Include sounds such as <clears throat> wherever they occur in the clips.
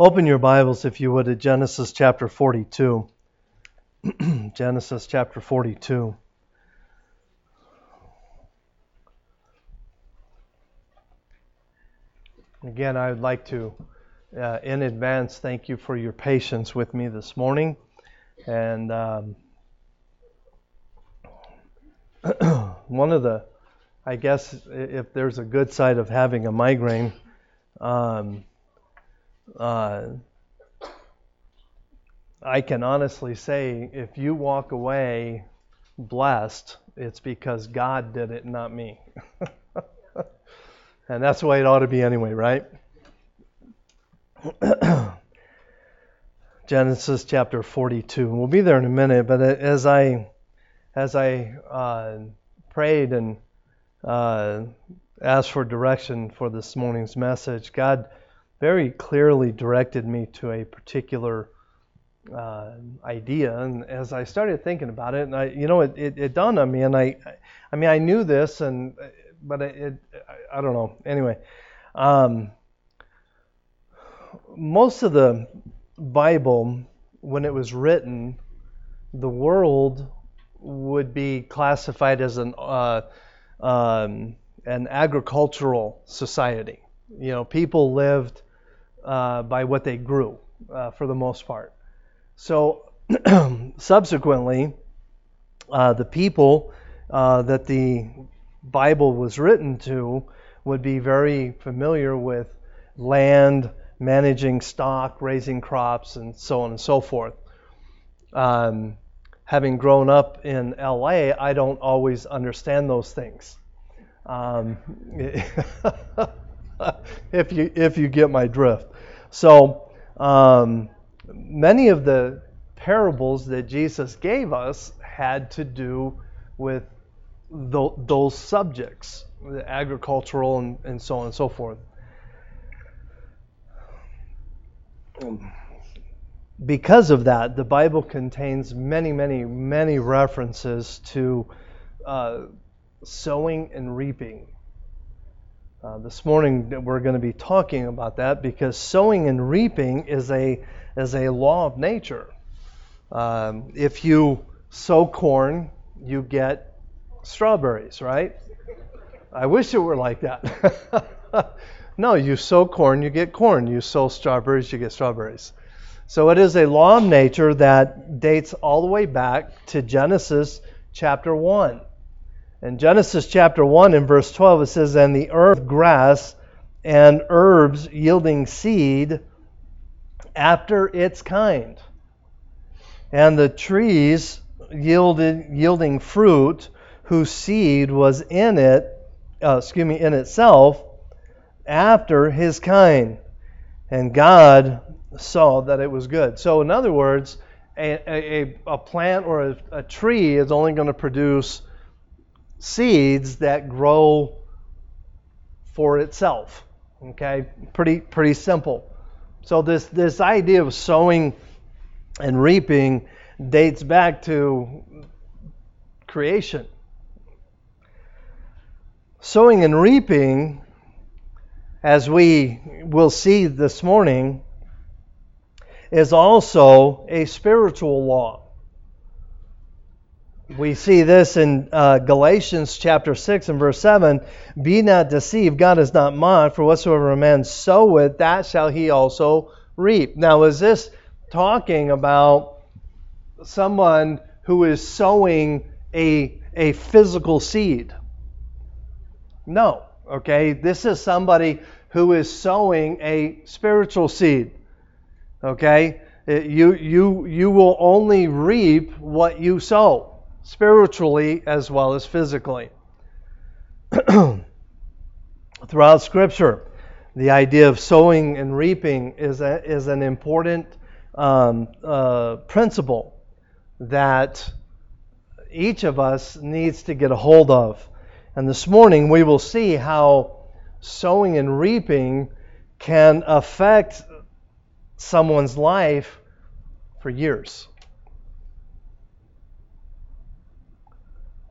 Open your Bibles, if you would, to Genesis chapter 42. <clears throat> Genesis chapter 42. Again, I would like to, uh, in advance, thank you for your patience with me this morning. And um, <clears throat> one of the, I guess, if there's a good side of having a migraine, um, uh, I can honestly say if you walk away blessed, it's because God did it, not me. <laughs> and that's the way it ought to be anyway, right? <clears throat> Genesis chapter 42. We'll be there in a minute, but as I as I uh, prayed and uh, asked for direction for this morning's message, God very clearly directed me to a particular uh, idea. And as I started thinking about it, and I, you know, it, it, it, dawned on me, and I, I mean, I knew this, and but it, it I, I, don't know. Anyway, um, most of the Bible, when it was written, the world would be classified as an uh, um, an agricultural society. You know, people lived uh, by what they grew uh, for the most part. So <clears throat> subsequently, uh, the people uh, that the Bible was written to would be very familiar with land, managing stock, raising crops, and so on and so forth. Um, having grown up in LA, I don't always understand those things. Um, <laughs> <laughs> if you if you get my drift. So um, many of the parables that Jesus gave us had to do with th- those subjects, the agricultural and, and so on and so forth. Because of that, the Bible contains many, many, many references to uh, sowing and reaping. Uh, this morning we're going to be talking about that because sowing and reaping is a is a law of nature. Um, if you sow corn, you get strawberries, right? I wish it were like that. <laughs> no, you sow corn, you get corn. You sow strawberries, you get strawberries. So it is a law of nature that dates all the way back to Genesis chapter 1. In Genesis chapter 1 and verse 12, it says, And the earth grass and herbs yielding seed after its kind, and the trees yielded, yielding fruit whose seed was in it, uh, excuse me, in itself after his kind. And God saw that it was good. So, in other words, a, a, a plant or a, a tree is only going to produce seeds that grow for itself. Okay, pretty pretty simple. So this this idea of sowing and reaping dates back to creation. Sowing and reaping, as we will see this morning, is also a spiritual law. We see this in uh, Galatians chapter 6 and verse 7. Be not deceived, God is not mocked, for whatsoever a man soweth, that shall he also reap. Now, is this talking about someone who is sowing a, a physical seed? No. Okay? This is somebody who is sowing a spiritual seed. Okay? You, you, you will only reap what you sow spiritually as well as physically. <clears throat> Throughout Scripture, the idea of sowing and reaping is, a, is an important um, uh, principle that each of us needs to get a hold of. And this morning we will see how sowing and reaping can affect someone's life for years.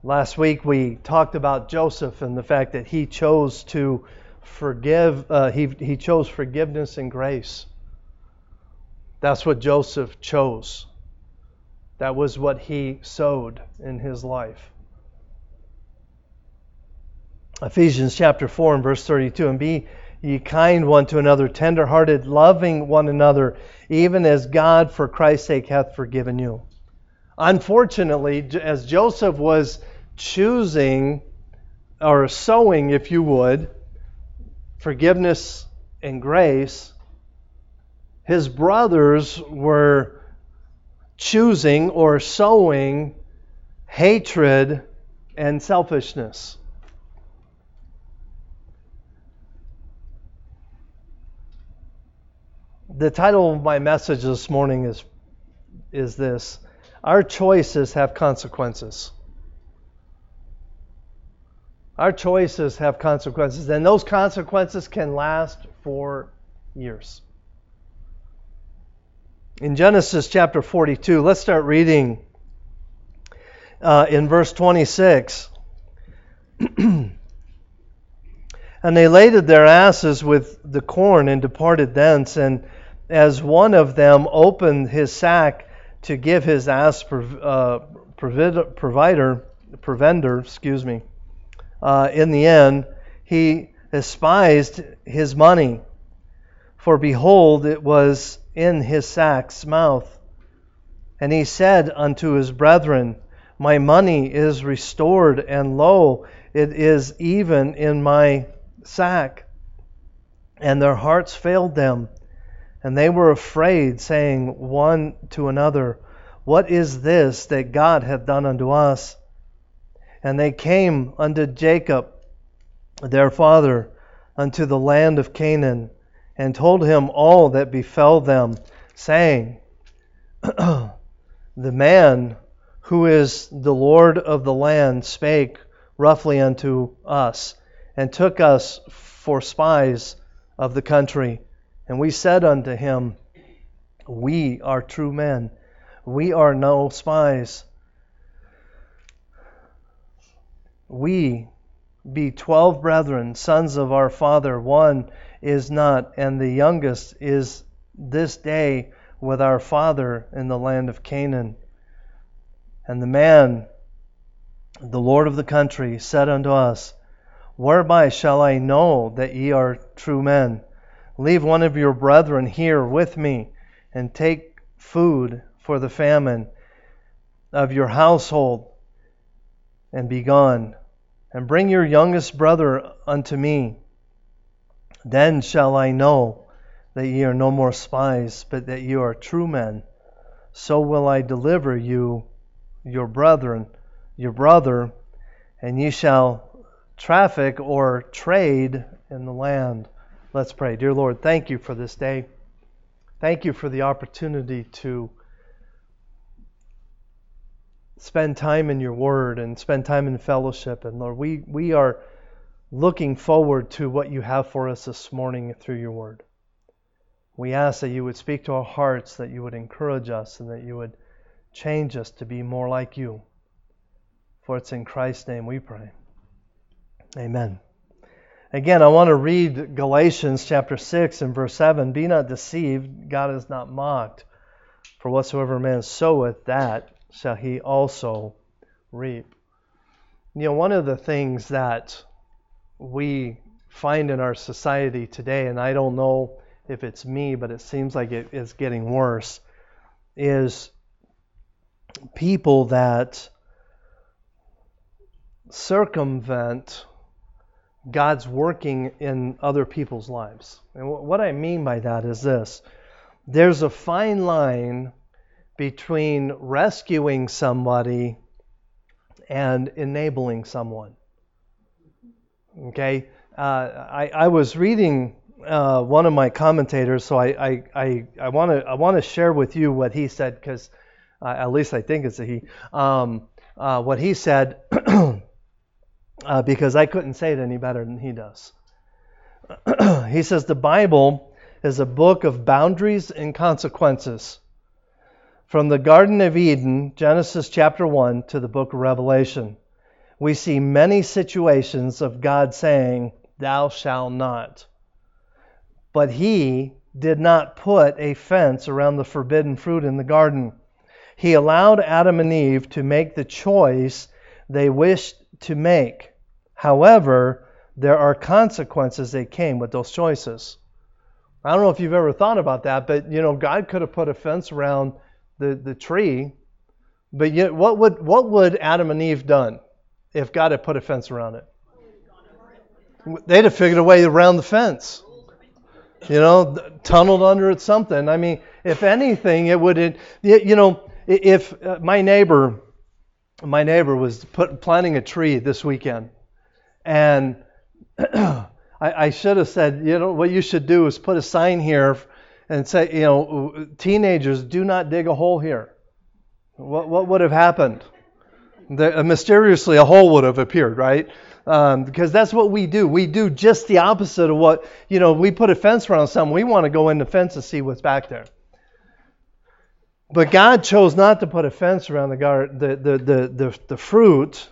Last week we talked about Joseph and the fact that he chose to forgive, uh, he, he chose forgiveness and grace. That's what Joseph chose. That was what he sowed in his life. Ephesians chapter 4 and verse 32 and be ye kind one to another, tenderhearted, loving one another, even as God for Christ's sake hath forgiven you. Unfortunately, as Joseph was choosing or sowing, if you would, forgiveness and grace, his brothers were choosing or sowing hatred and selfishness. The title of my message this morning is, is this Our choices have consequences. Our choices have consequences, and those consequences can last for years in Genesis chapter 42. Let's start reading uh, in verse 26. <clears throat> and they laded their asses with the corn and departed thence. And as one of them opened his sack to give his ass uh, provider, provender, excuse me, uh, in the end, he despised his money. For behold, it was in his sack's mouth. And he said unto his brethren, My money is restored, and lo, it is even in my sack. And their hearts failed them, and they were afraid, saying one to another, What is this that God hath done unto us? And they came unto Jacob, their father, unto the land of Canaan and told him all that befell them, saying, <clears throat> The man who is the Lord of the land spake roughly unto us, and took us for spies of the country. And we said unto him, We are true men, we are no spies. We be twelve brethren, sons of our father, one is not, and the youngest is this day with our father in the land of Canaan. And the man, the Lord of the country, said unto us, Whereby shall I know that ye are true men? Leave one of your brethren here with me, and take food for the famine of your household, and be gone. And bring your youngest brother unto me then shall I know that ye are no more spies, but that ye are true men. So will I deliver you, your brethren, your brother, and ye shall traffic or trade in the land. Let's pray. Dear Lord, thank you for this day. Thank you for the opportunity to spend time in your word and spend time in fellowship. And Lord, we, we are looking forward to what you have for us this morning through your word. We ask that you would speak to our hearts, that you would encourage us, and that you would change us to be more like you. For it's in Christ's name we pray. Amen. Again, I want to read Galatians chapter 6 and verse 7. Be not deceived, God is not mocked. For whatsoever man soweth, that shall he also reap. You know, one of the things that we find in our society today, and I don't know if it's me, but it seems like it is getting worse, is people that circumvent God's working in other people's lives. And what I mean by that is this there's a fine line between rescuing somebody and enabling someone. Okay, uh, I, I was reading uh, one of my commentators, so I I I want to I want to share with you what he said because uh, at least I think it's a he. Um, uh, what he said <clears throat> uh, because I couldn't say it any better than he does. <clears throat> he says the Bible is a book of boundaries and consequences. From the Garden of Eden, Genesis chapter 1, to the book of Revelation we see many situations of God saying, Thou shalt not. But he did not put a fence around the forbidden fruit in the garden. He allowed Adam and Eve to make the choice they wished to make. However, there are consequences that came with those choices. I don't know if you've ever thought about that, but you know, God could have put a fence around the, the tree, but yet what would what would Adam and Eve done if God had put a fence around it? They'd have figured a way around the fence. You know, tunneled under it something. I mean, if anything, it would you know, if uh, my neighbor my neighbor was put, planting a tree this weekend, and <clears throat> I, I should have said, you know, what you should do is put a sign here and say, you know, teenagers, do not dig a hole here. What, what would have happened? The, uh, mysteriously, a hole would have appeared, right? Um, because that's what we do. We do just the opposite of what, you know, we put a fence around something. We want to go in the fence and see what's back there. But God chose not to put a fence around the, garden, the, the, the, the, fruit,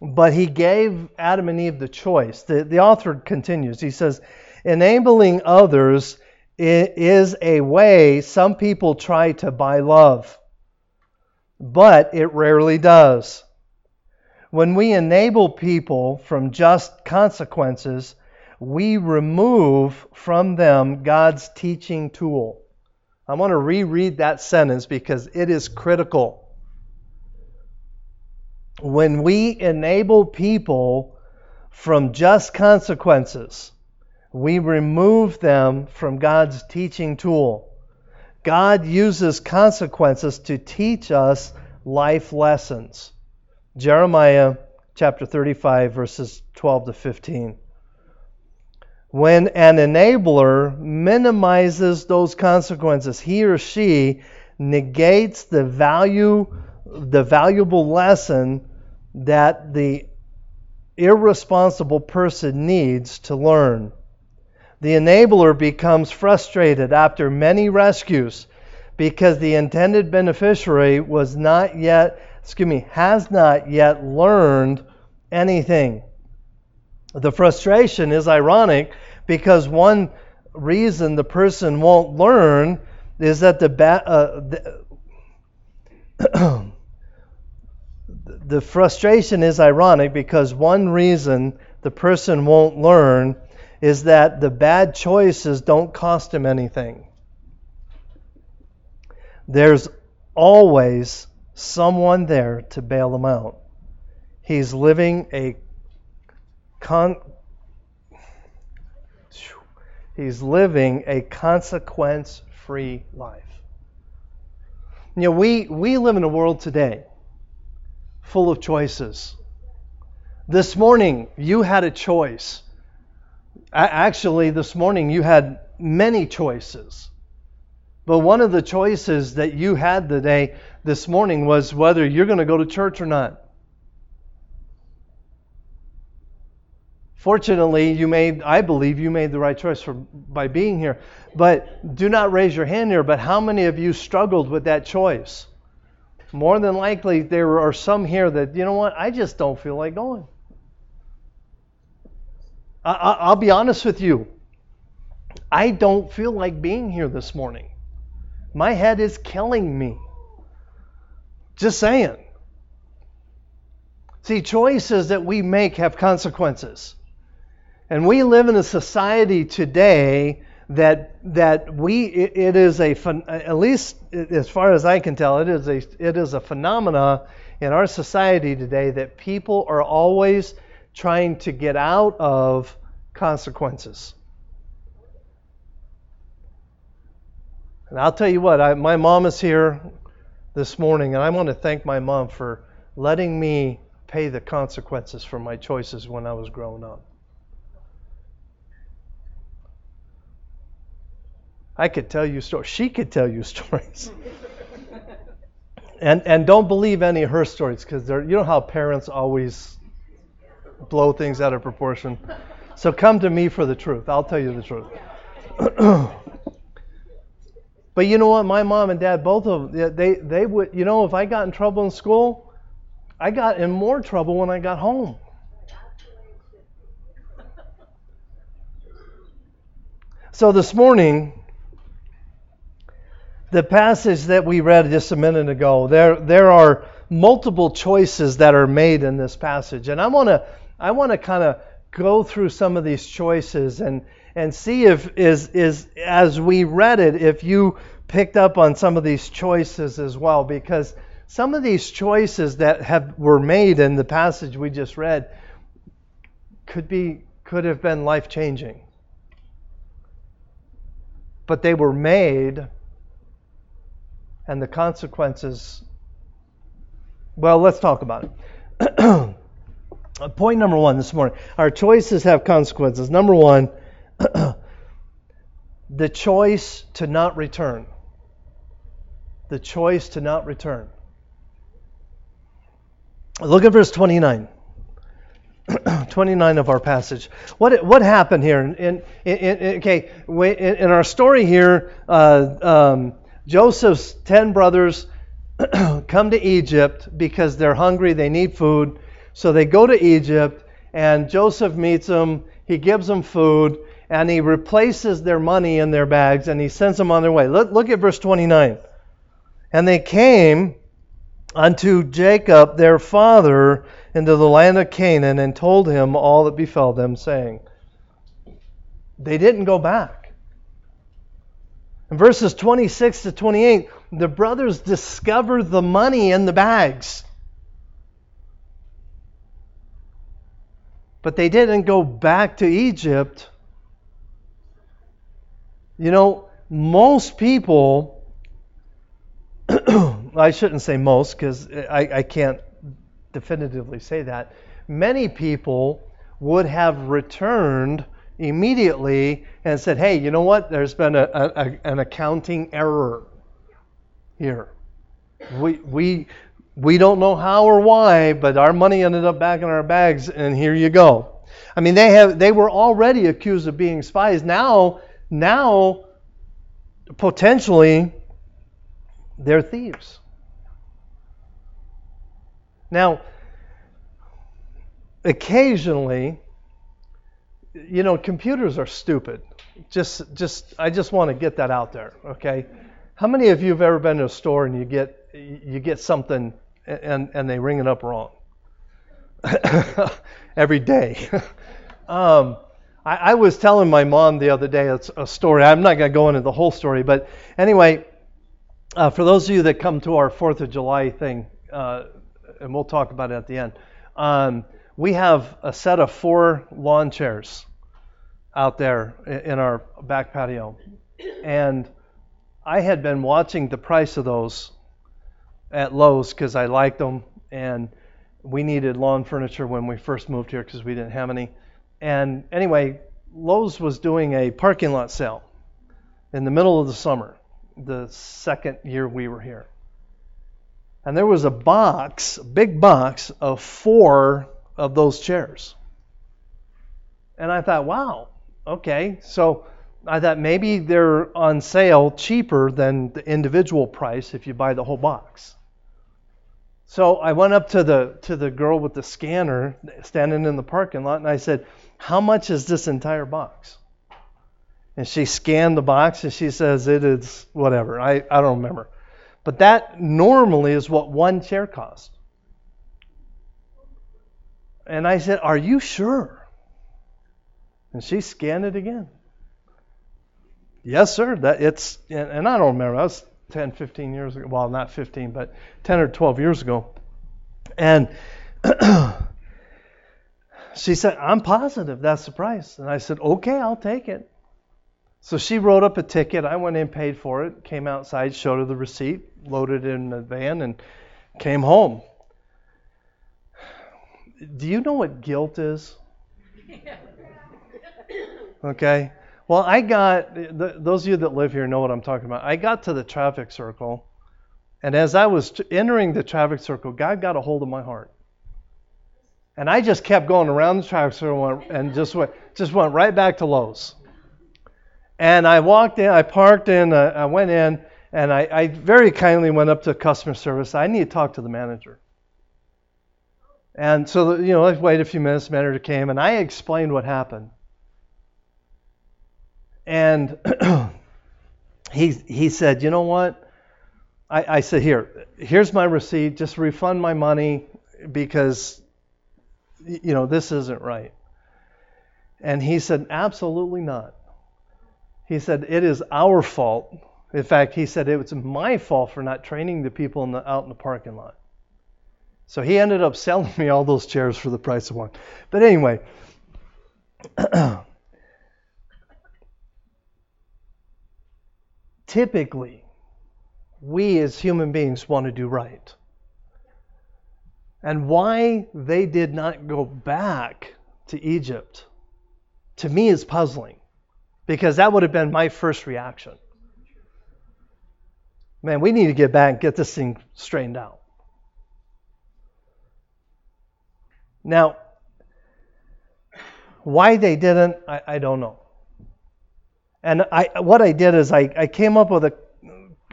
but He gave Adam and Eve the choice. The, the author continues. He says, enabling others is a way some people try to buy love, but it rarely does. When we enable people from just consequences, we remove from them God's teaching tool. I want to reread that sentence because it is critical. When we enable people from just consequences, we remove them from God's teaching tool. God uses consequences to teach us life lessons. Jeremiah chapter 35, verses 12 to 15 when an enabler minimizes those consequences, he or she negates the value, the valuable lesson that the irresponsible person needs to learn. The enabler becomes frustrated after many rescues because the intended beneficiary was not yet, excuse me, has not yet learned anything. The frustration is ironic because one reason the person won't learn is that the, ba- uh, the, <clears throat> the frustration is ironic because one reason the person won't learn is that the bad choices don't cost him anything. There's always someone there to bail him out. He's living a con- He's living a consequence free life. You know, we, we live in a world today full of choices. This morning, you had a choice. Actually, this morning, you had many choices. But one of the choices that you had today, this morning, was whether you're going to go to church or not. Fortunately, you made, I believe, you made the right choice for, by being here. But do not raise your hand here, but how many of you struggled with that choice? More than likely, there are some here that, you know what, I just don't feel like going. I, will be honest with you. I don't feel like being here this morning. My head is killing me. Just saying. See, choices that we make have consequences. And we live in a society today that that we it, is a at least as far as I can tell it is a it is a phenomena in our society today that people are always trying to get out of consequences. And I'll tell you what, I, my mom is here this morning, and I want to thank my mom for letting me pay the consequences for my choices when I was growing up. I could tell you stories. She could tell you <laughs> stories. and and don't believe any of her stories because they're you know how parents always blow things out of proportion. So come to me for the truth. I'll tell you the truth. <clears throat> but you know what? My mom and dad both of them, they they would you know if I got in trouble in school, I got in more trouble when I got home. So this morning the passage that we read just a minute ago, there there are multiple choices that are made in this passage, and I want to I want to kind of go through some of these choices and and see if is is as we read it if you picked up on some of these choices as well. Because some of these choices that have were made in the passage we just read could be could have been life changing but they were made and the consequences. Well, let's talk about it. <clears throat> Point number one this morning our choices have consequences. Number one, <clears throat> the choice to not return. The choice to not return. Look at verse 29. <clears throat> 29 of our passage. What what happened here? In, in, in okay, in, our story here, uh, um, Joseph's 10 brothers <clears throat> come to Egypt because they're hungry, they need food. So they go to Egypt, and Joseph meets them, he gives them food, and he replaces their money in their bags and he sends them on their way. Look, look at verse 29. And they came unto Jacob their father into the land of Canaan and told him all that befell them, saying, They didn't go back. In verses 26 to 28, the brothers discover the money in the bags. But they didn't go back to Egypt. You know, most people, <clears throat> I shouldn't say most because I, I can't definitively say that. Many people would have returned immediately and said, hey, you know what? There's been a, a, an accounting error here. We, we, we don't know how or why, but our money ended up back in our bags, and here you go. I mean, they have they were already accused of being spies. Now, now, potentially, they're thieves. Now, occasionally, you know, computers are stupid. Just, just, I just want to get that out there. Okay, how many of you have ever been to a store and you get, you get something and and they ring it up wrong? <laughs> Every day. <laughs> um, I, I, was telling my mom the other day it's a story. I'm not going to go into the whole story, but anyway, uh, for those of you that come to our Fourth of July thing, uh, and we'll talk about it at the end. Um, we have a set of four lawn chairs out there in our back patio. And I had been watching the price of those at Lowe's because I liked them. And we needed lawn furniture when we first moved here because we didn't have any. And anyway, Lowe's was doing a parking lot sale in the middle of the summer, the second year we were here. And there was a box, a big box of four of those chairs. And I thought, wow, okay. So I thought maybe they're on sale cheaper than the individual price if you buy the whole box. So I went up to the to the girl with the scanner standing in the parking lot and I said, "How much is this entire box?" And she scanned the box and she says it is whatever. I, I don't remember. But that normally is what one chair costs. And I said, Are you sure? And she scanned it again. Yes, sir. That it's and, I don't remember. That was 10, 15 years ago. Well, not 15, but 10 or 12 years ago. And <clears throat> she said, I'm positive that's the price. And I said, Okay, I'll take it. So she wrote up a ticket. I went in, paid for it, came outside, showed her the receipt, loaded it in the van, and came home do you know what guilt is? Okay. Well, I got, those of you that live here know what I'm talking about. I got to the traffic circle, and as I was entering the traffic circle, God got a hold of my heart. And I just kept going around the traffic circle and just went, just went right back to Lowe's. And I walked in, I parked in, uh, I went in, and I, I very kindly went up to customer service. I need to talk to the manager. And so, you know, I waited a few minutes, the manager came, and I explained what happened. And <clears throat> he, he said, You know what? I, I said, Here, here's my receipt. Just refund my money because, you know, this isn't right. And he said, Absolutely not. He said, It is our fault. In fact, he said, It was my fault for not training the people in the, out in the parking lot. So he ended up selling me all those chairs for the price of one. But anyway, <clears throat> typically, we as human beings want to do right. And why they did not go back to Egypt, to me, is puzzling. Because that would have been my first reaction. Man, we need to get back and get this thing straightened out. Now, why they didn't, I, I don't know. And I, what I did is I, I came up with a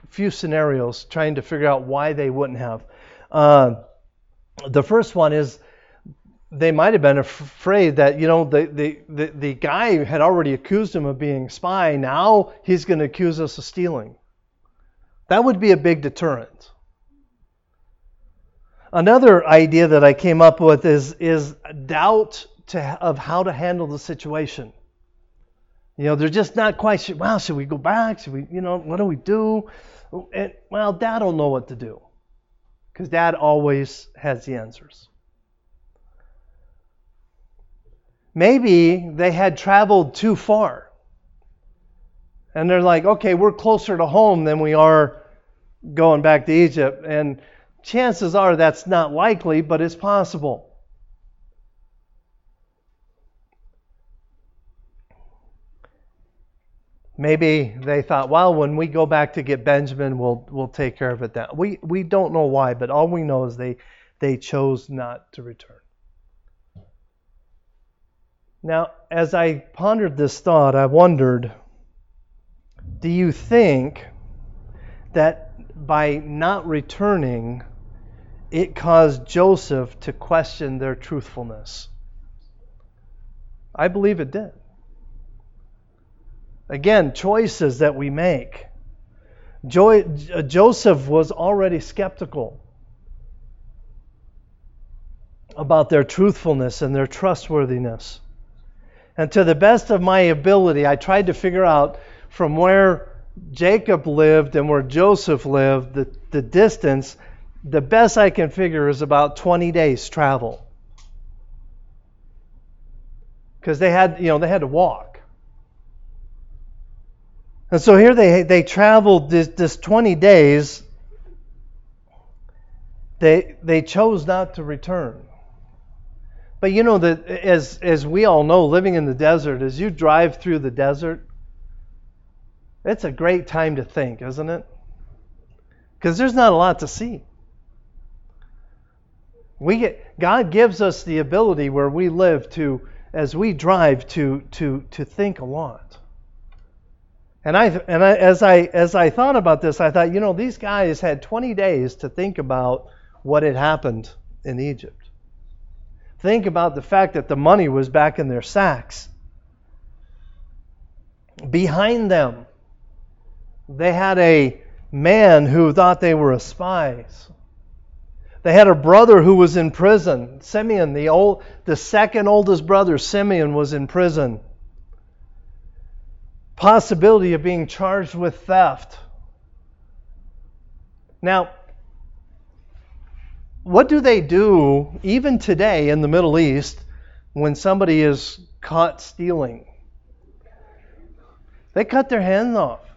few scenarios trying to figure out why they wouldn't have. Uh, the first one is they might have been afraid that you know the, the, the, the guy had already accused him of being a spy. Now he's going to accuse us of stealing. That would be a big deterrent. Another idea that I came up with is, is doubt to, of how to handle the situation. You know, they're just not quite sure. Well, should we go back? Should we, you know, what do we do? And, well, dad will know what to do because dad always has the answers. Maybe they had traveled too far. And they're like, okay, we're closer to home than we are going back to Egypt. And Chances are that's not likely, but it's possible. Maybe they thought, well, when we go back to get Benjamin, we'll we'll take care of it then. We we don't know why, but all we know is they they chose not to return. Now, as I pondered this thought, I wondered, do you think that by not returning, it caused Joseph to question their truthfulness. I believe it did. Again, choices that we make. Joy, uh, Joseph was already skeptical about their truthfulness and their trustworthiness. And to the best of my ability, I tried to figure out from where Jacob lived and where Joseph lived, the, the distance, the best I can figure is about 20 days travel. Because they had, you know, they had to walk. And so here they they traveled this, this 20 days. They they chose not to return. But you know that as as we all know, living in the desert, as you drive through the desert, it's a great time to think, isn't it? Because there's not a lot to see. We get God gives us the ability where we live to, as we drive, to to to think a lot. And I and I, as I as I thought about this, I thought, you know, these guys had 20 days to think about what had happened in Egypt. Think about the fact that the money was back in their sacks. Behind them they had a man who thought they were spies. They had a brother who was in prison. Simeon, the old, the second oldest brother, Simeon was in prison. Possibility of being charged with theft. Now, what do they do even today in the Middle East when somebody is caught stealing? They cut their hands off.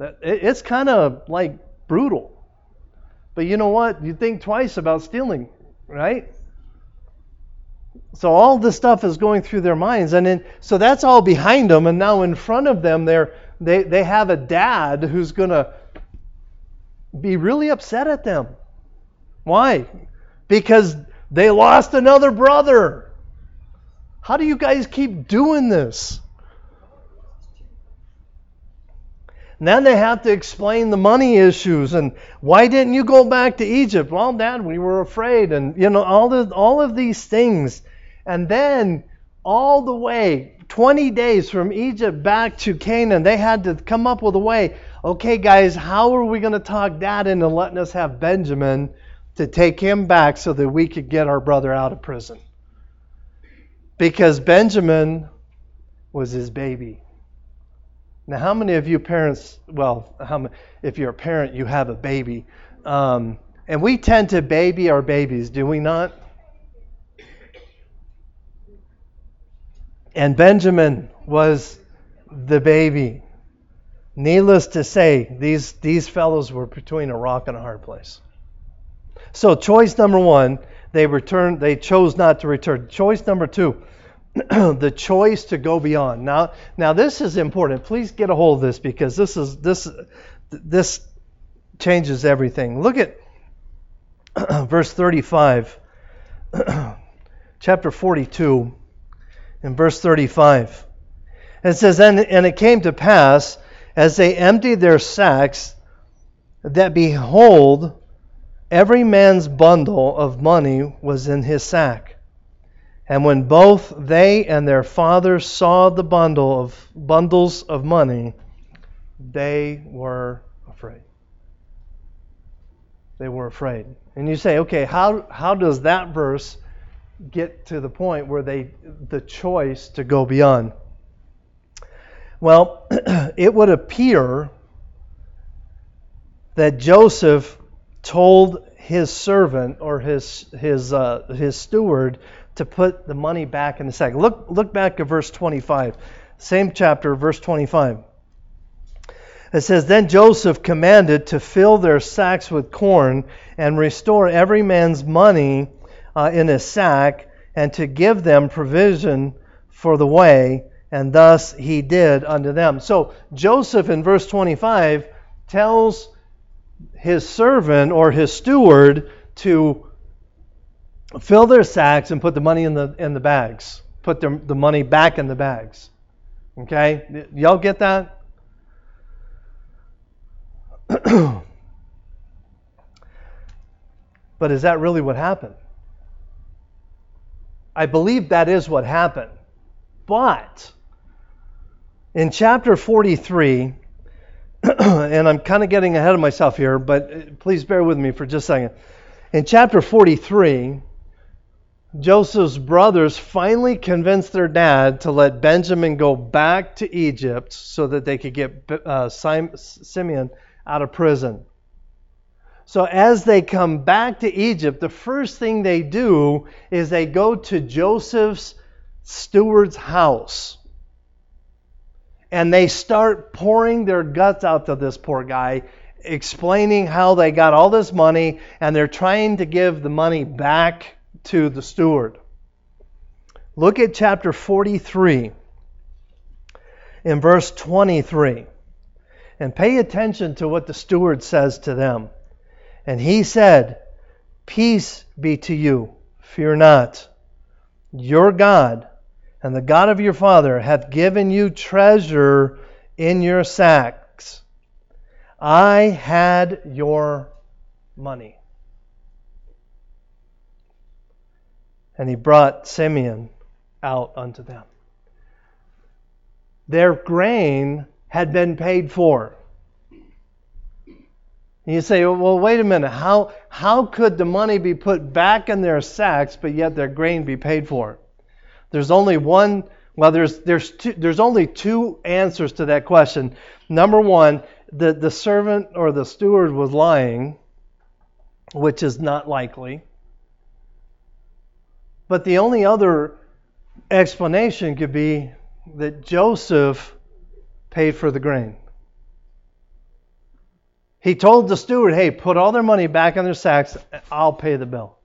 It's kind of like brutal. But you know what? You think twice about stealing, right? So all this stuff is going through their minds, and then so that's all behind them, and now in front of them, they're they they have a dad who's gonna be really upset at them. Why? Because they lost another brother. How do you guys keep doing this? Then they have to explain the money issues and why didn't you go back to Egypt? Well, Dad, we were afraid, and you know all the all of these things, and then all the way 20 days from Egypt back to Canaan. They had to come up with a way. Okay, guys, how are we going to talk dad into letting us have Benjamin to take him back so that we could get our brother out of prison? Because Benjamin was his baby. Now, how many of you parents, well, how, if you're a parent, you have a baby. Um, and we tend to baby our babies, do we not? And Benjamin was the baby. Needless to say, these, these fellows were between a rock and a hard place. So choice number one, they returned, they chose not to return. Choice number two, <clears throat> the choice to go beyond. Now, now this is important. Please get a hold of this because this is this this changes everything. Look at <clears throat> verse 35, <clears throat> chapter 42 in verse 35. It says, and, and it came to pass, as they emptied their sacks, that behold, every man's bundle of money was in his sack. And when both they and their father saw the bundle of bundles of money, they were afraid. They were afraid. And you say, okay, how, how does that verse get to the point where they the choice to go beyond. Well, <clears throat> it would appear that Joseph told his servant or his his uh, his steward to put the money back in the sack. Look look back at verse 25. Same chapter, verse 25. It says, Then Joseph commanded to fill their sacks with corn and restore every man's money uh, in his sack and to give them provision for the way, and thus he did unto them. So Joseph in verse 25 tells his servant or his steward to fill their sacks and put the money in the in the bags. Put the, the money back in the bags. Okay? Y'all get that? <clears throat> but is that really what happened? I believe that is what happened. But in chapter 43, <clears throat> and I'm kind of getting ahead of myself here, but uh, please bear with me for just a second. In chapter 43, Joseph's brothers finally convinced their dad to let Benjamin go back to Egypt so that they could get uh, Simeon out of prison. So as they come back to Egypt, the first thing they do is they go to Joseph's steward's house. And they start pouring their guts out to this poor guy, explaining how they got all this money, and they're trying to give the money back to the steward. Look at chapter 43 in verse 23 and pay attention to what the steward says to them. And he said, Peace be to you, fear not. Your God and the God of your father hath given you treasure in your sacks. I had your money. And he brought Simeon out unto them. Their grain had been paid for. And you say, well, wait a minute. How, how could the money be put back in their sacks, but yet their grain be paid for? There's only one, well, there's, there's, two, there's only two answers to that question. Number one, the, the servant or the steward was lying, which is not likely. But the only other explanation could be that Joseph paid for the grain. He told the steward, hey, put all their money back in their sacks, I'll pay the bill.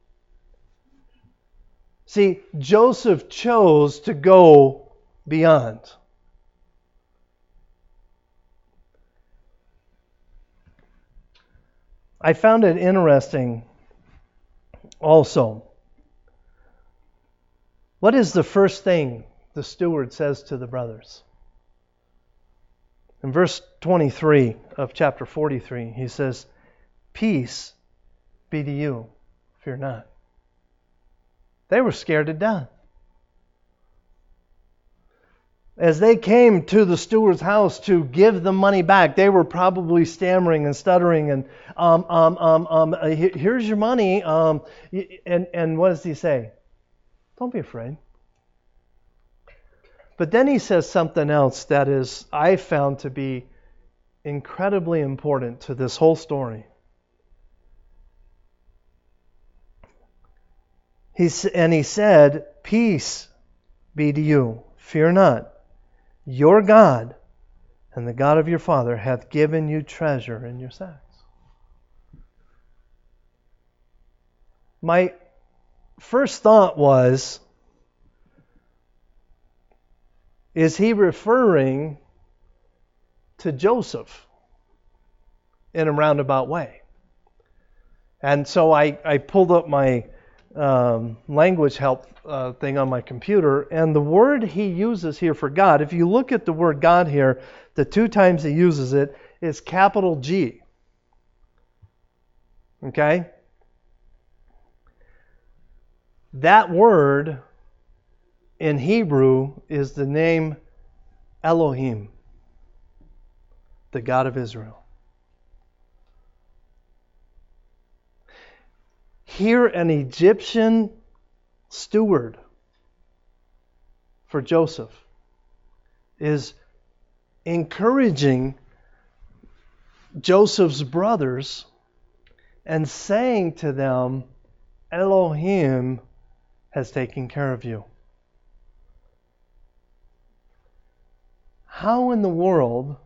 See, Joseph chose to go beyond. I found it interesting also. What is the first thing the steward says to the brothers? In verse 23 of chapter 43, he says, Peace be to you, fear not. They were scared to death. as they came to the steward's house to give the money back, they were probably stammering and stuttering and, um, um, um, um, here's your money. Um, and, and what does he say? Don't be afraid. But then he says something else that is, I found to be incredibly important to this whole story. He's, and he said, Peace be to you. Fear not. Your God and the God of your father hath given you treasure in your sacks. My first thought was is he referring to Joseph in a roundabout way? And so I, I pulled up my um, language help uh, thing on my computer, and the word he uses here for God, if you look at the word God here, the two times he uses it is capital G. Okay? That word in Hebrew is the name Elohim, the God of Israel. Here, an Egyptian steward for Joseph is encouraging Joseph's brothers and saying to them, Elohim has taken care of you. How in the world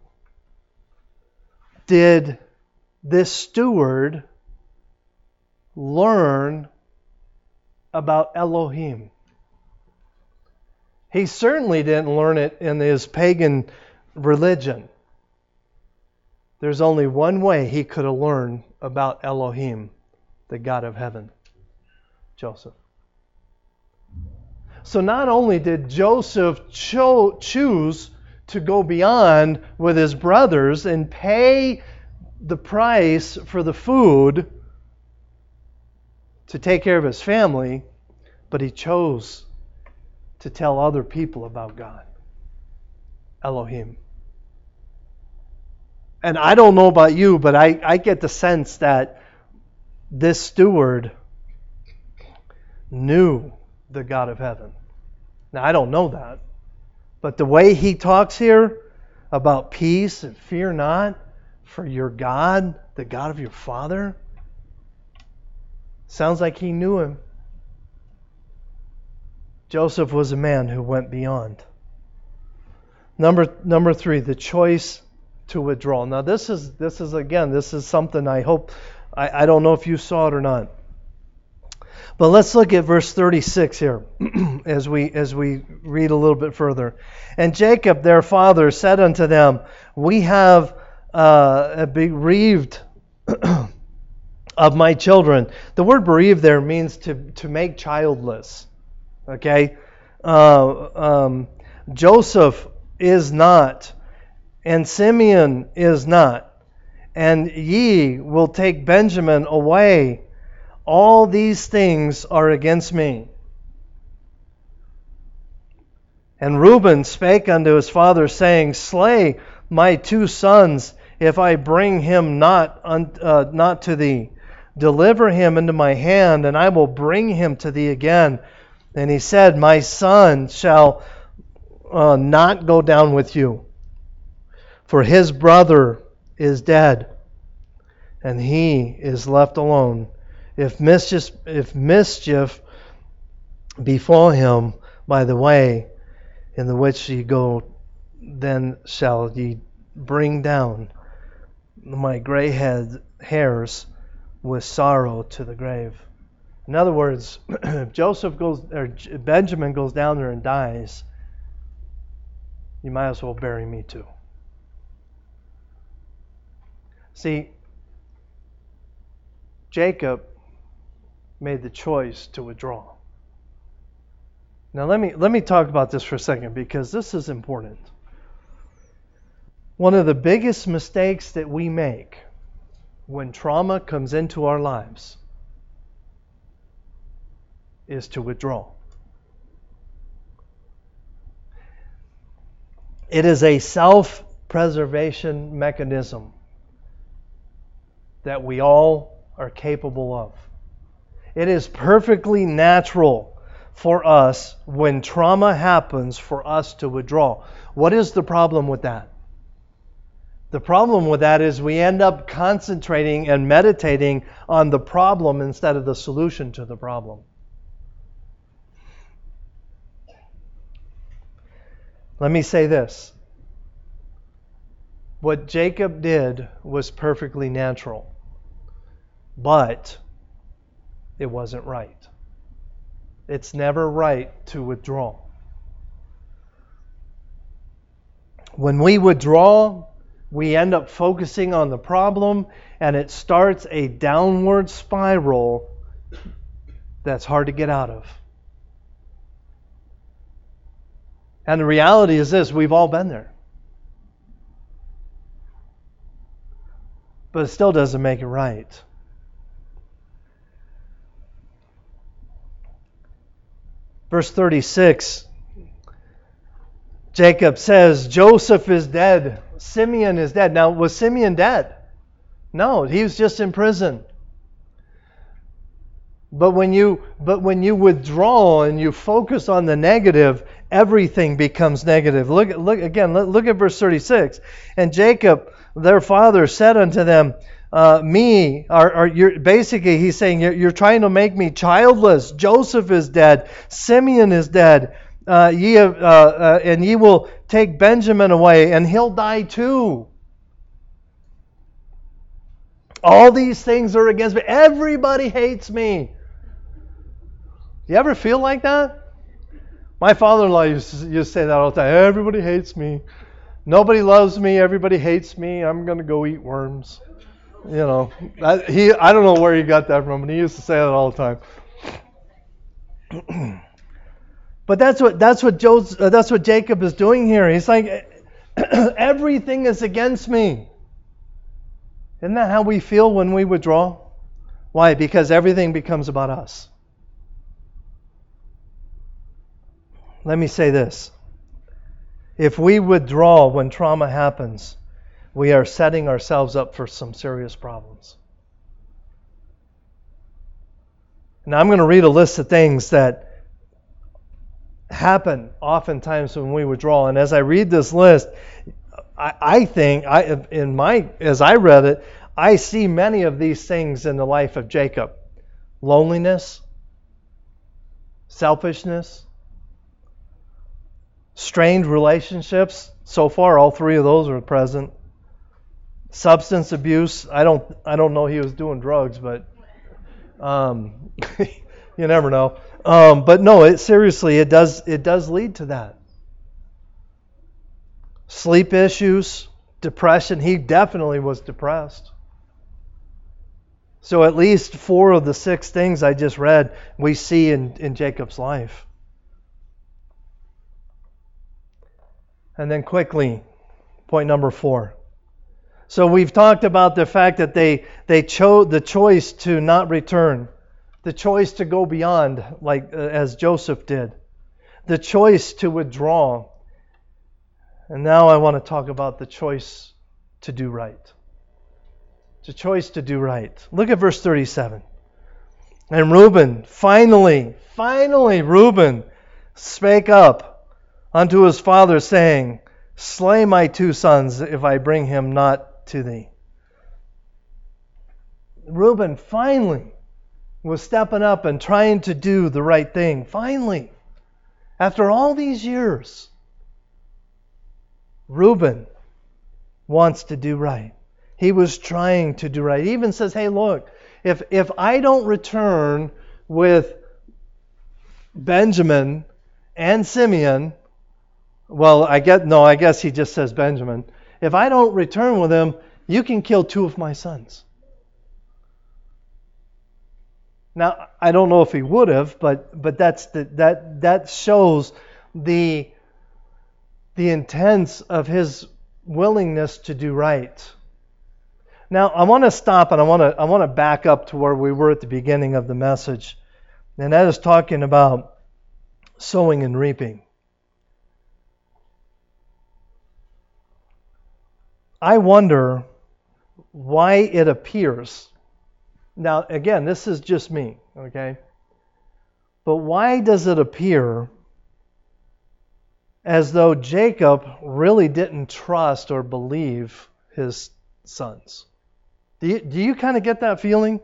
did this steward learn about Elohim. He certainly didn't learn it in his pagan religion. There's only one way he could have learned about Elohim, the God of heaven Joseph. So not only did Joseph cho- choose to go beyond with his brothers and pay the price for the food to take care of his family, but he chose to tell other people about God. Elohim. And I don't know about you, but I, I get the sense that this steward knew the God of heaven. Now, I don't know that. But the way he talks here about peace and fear not, for your God, the God of your father, Sounds like he knew him. Joseph was a man who went beyond. Number number three, the choice to withdraw. Now this is this is again this is something I hope I, I don't know if you saw it or not. But let's look at verse 36 here <clears throat> as we as we read a little bit further. And Jacob their father said unto them, We have uh, bereaved <clears throat> of my children. The word bereaved there means to, to make childless. Okay? Uh, um, Joseph is not, and Simeon is not, and ye will take Benjamin away. All these things are against me. And Reuben spake unto his father, saying, Slay my two sons, if I bring him not, uh, not to thee. Deliver him into my hand, and I will bring him to thee again. And he said, My son shall uh, not go down with you, for his brother is dead, and he is left alone. If mischief, if mischief befall him by the way in the which ye go, then shall ye bring down my gray head, hairs with sorrow to the grave. In other words, <clears throat> Joseph goes or Benjamin goes down there and dies, you might as well bury me too. See, Jacob made the choice to withdraw. Now let me let me talk about this for a second because this is important. One of the biggest mistakes that we make when trauma comes into our lives is to withdraw. It is a self preservation mechanism that we all are capable of. It is perfectly natural for us when trauma happens for us to withdraw. What is the problem with that? The problem with that is we end up concentrating and meditating on the problem instead of the solution to the problem. Let me say this. What Jacob did was perfectly natural, but it wasn't right. It's never right to withdraw. When we withdraw, we end up focusing on the problem and it starts a downward spiral that's hard to get out of. And the reality is this we've all been there. But it still doesn't make it right. Verse 36 Jacob says, Joseph is dead. Simeon is dead. Now, was Simeon dead? No, he was just in prison. But when you but when you withdraw and you focus on the negative, everything becomes negative. Look look again. Look at verse 36. And Jacob, their father, said unto them, uh, "Me, are you're, basically he's saying you're, you're, trying to make me childless. Joseph is dead. Simeon is dead. Uh, ye have, uh, uh and ye will take Benjamin away, and he'll die too." All these things are against me. Everybody hates me. You ever feel like that? My father in law used to, used to say that all the time. Everybody hates me. Nobody loves me. Everybody hates me. I'm going to go eat worms. You know, I, he, I don't know where he got that from, but he used to say that all the time. <clears throat> but that's what that's what Joe's, uh, that's what Jacob is doing here. He's like, <clears throat> everything is against me. Isn't that how we feel when we withdraw? Why? Because everything becomes about us. Let me say this. If we withdraw when trauma happens, we are setting ourselves up for some serious problems. Now, I'm going to read a list of things that happen oftentimes when we withdraw. And as I read this list, I, I think, I, in my, as I read it, I see many of these things in the life of Jacob loneliness, selfishness, strained relationships. So far, all three of those are present. Substance abuse. I don't. I don't know he was doing drugs, but um, <laughs> you never know. Um, but no, it seriously, it does. It does lead to that. Sleep issues, depression. He definitely was depressed. So at least four of the six things I just read we see in, in Jacob's life. And then quickly, point number four. So we've talked about the fact that they, they chose the choice to not return, the choice to go beyond, like uh, as Joseph did, the choice to withdraw. And now I want to talk about the choice to do right. A choice to do right. Look at verse 37. And Reuben, finally, finally, Reuben spake up unto his father, saying, Slay my two sons if I bring him not to thee. Reuben finally was stepping up and trying to do the right thing. Finally, after all these years, Reuben wants to do right. He was trying to do right. He even says, Hey, look, if, if I don't return with Benjamin and Simeon, well, I get no, I guess he just says Benjamin. If I don't return with him, you can kill two of my sons. Now, I don't know if he would have, but but that's the, that that shows the the intents of his willingness to do right. Now, I want to stop and I want to I want to back up to where we were at the beginning of the message. And that is talking about sowing and reaping. I wonder why it appears. Now, again, this is just me, okay? But why does it appear as though Jacob really didn't trust or believe his sons? Do you, do you kind of get that feeling?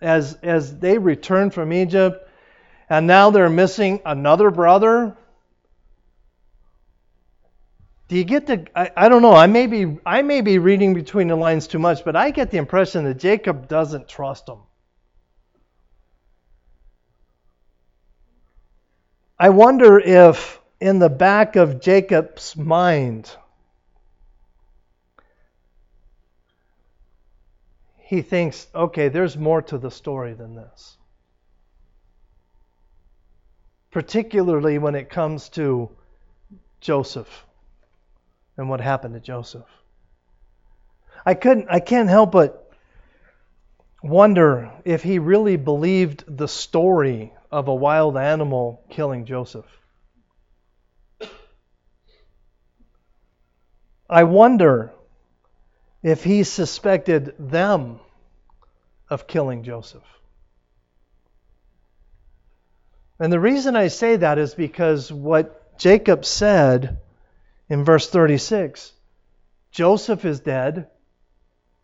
As, as they return from Egypt and now they're missing another brother do you get the I, I don't know i may be i may be reading between the lines too much but i get the impression that jacob doesn't trust them i wonder if in the back of jacob's mind he thinks okay there's more to the story than this. Particularly when it comes to joseph and what happened to Joseph. I couldn't I can't help but wonder if he really believed the story of a wild animal killing Joseph. I wonder if he suspected them of killing Joseph. And the reason I say that is because what Jacob said in verse 36 Joseph is dead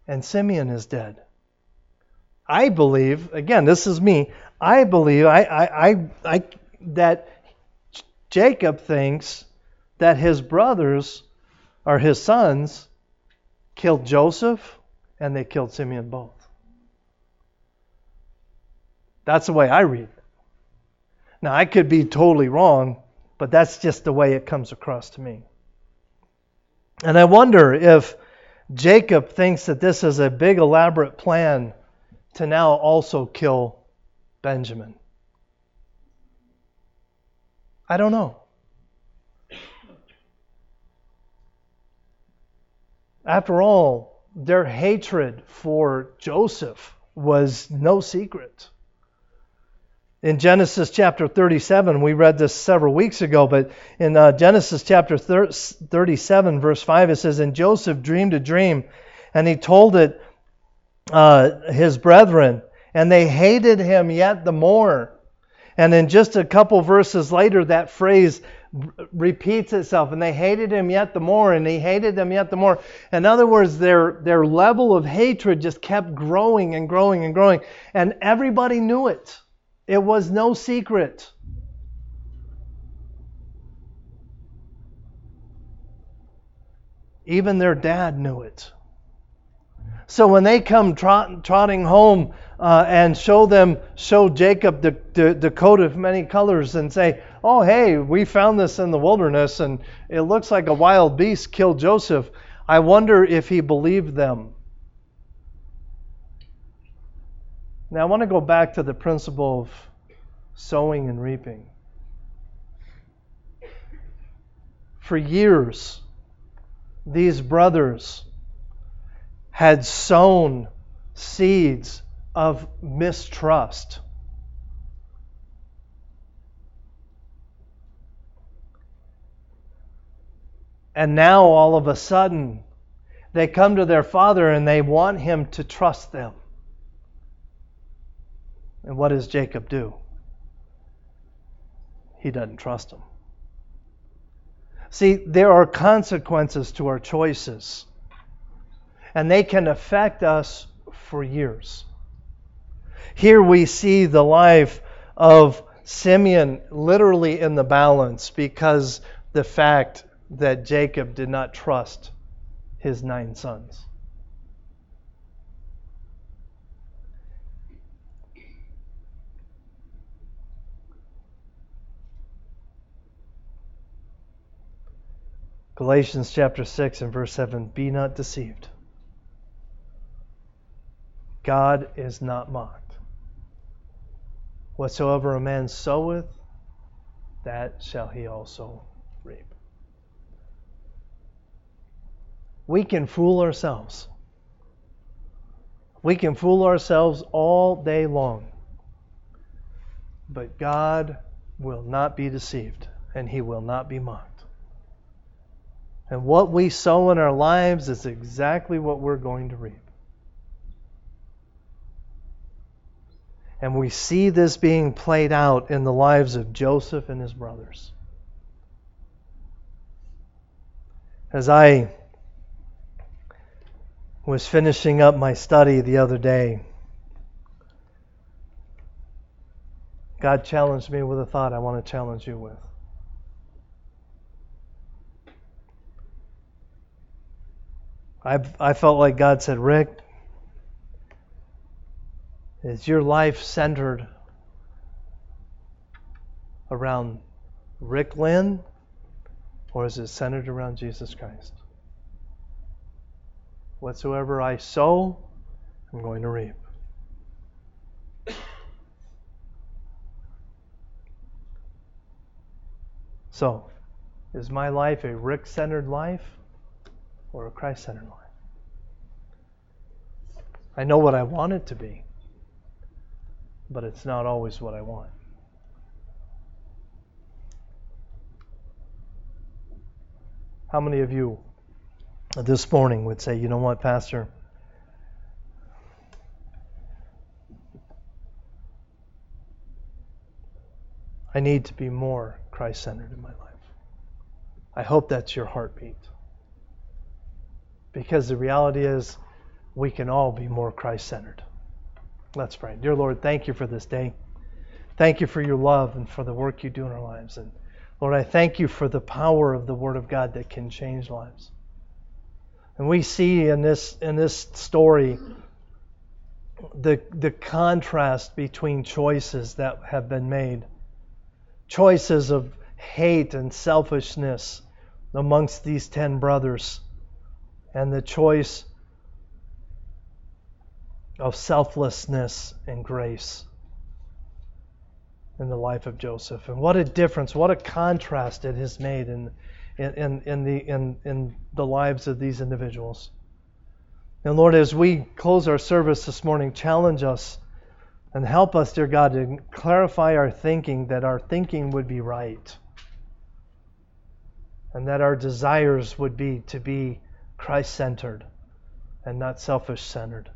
and Simeon is dead. I believe, again, this is me, I believe I, I, I, I, that Jacob thinks that his brothers or his sons killed Joseph and they killed Simeon both. That's the way I read it. Now, I could be totally wrong, but that's just the way it comes across to me. And I wonder if Jacob thinks that this is a big, elaborate plan to now also kill Benjamin. I don't know. After all, their hatred for Joseph was no secret in Genesis chapter 37, we read this several weeks ago, but in uh, Genesis chapter 37, verse 5, it says, And Joseph dreamed a dream, and he told it uh, his brethren, and they hated him yet the more. And then just a couple verses later, that phrase repeats itself, and they hated him yet the more, and he hated them yet the more. In other words, their, their level of hatred just kept growing and growing and growing, and everybody knew it. It was no secret. Even their dad knew it. So when they come trot, trotting home uh, and show them, show Jacob the, the, the coat of many colors and say, "Oh, hey, we found this in the wilderness and it looks like a wild beast killed Joseph," I wonder if he believed them. Now, I want to go back to the principle of sowing and reaping. For years, these brothers had sown seeds of mistrust. And now, all of a sudden, they come to their father and they want him to trust them. And what does Jacob do? He doesn't trust him. See, there are consequences to our choices, and they can affect us for years. Here we see the life of Simeon literally in the balance because the fact that Jacob did not trust his nine sons. Galatians chapter 6 and verse 7 Be not deceived. God is not mocked. Whatsoever a man soweth, that shall he also reap. We can fool ourselves. We can fool ourselves all day long. But God will not be deceived, and he will not be mocked. And what we sow in our lives is exactly what we're going to reap. And we see this being played out in the lives of Joseph and his brothers. As I was finishing up my study the other day, God challenged me with a thought I want to challenge you with. I I felt like God said, Rick, is your life centered around Rick Lynn or is it centered around Jesus Christ? Whatsoever I sow, I'm going to reap. So, is my life a Rick centered life or a Christ centered life? I know what I want it to be, but it's not always what I want. How many of you this morning would say, you know what, Pastor? I need to be more Christ centered in my life. I hope that's your heartbeat. Because the reality is, we can all be more Christ centered. Let's pray. Dear Lord, thank you for this day. Thank you for your love and for the work you do in our lives. And Lord, I thank you for the power of the Word of God that can change lives. And we see in this in this story the the contrast between choices that have been made. Choices of hate and selfishness amongst these ten brothers, and the choice of selflessness and grace in the life of Joseph. And what a difference, what a contrast it has made in, in, in, the, in, in the lives of these individuals. And Lord, as we close our service this morning, challenge us and help us, dear God, to clarify our thinking, that our thinking would be right. And that our desires would be to be Christ centered and not selfish centered.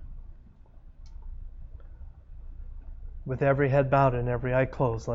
With every head bowed and every eye closed, let me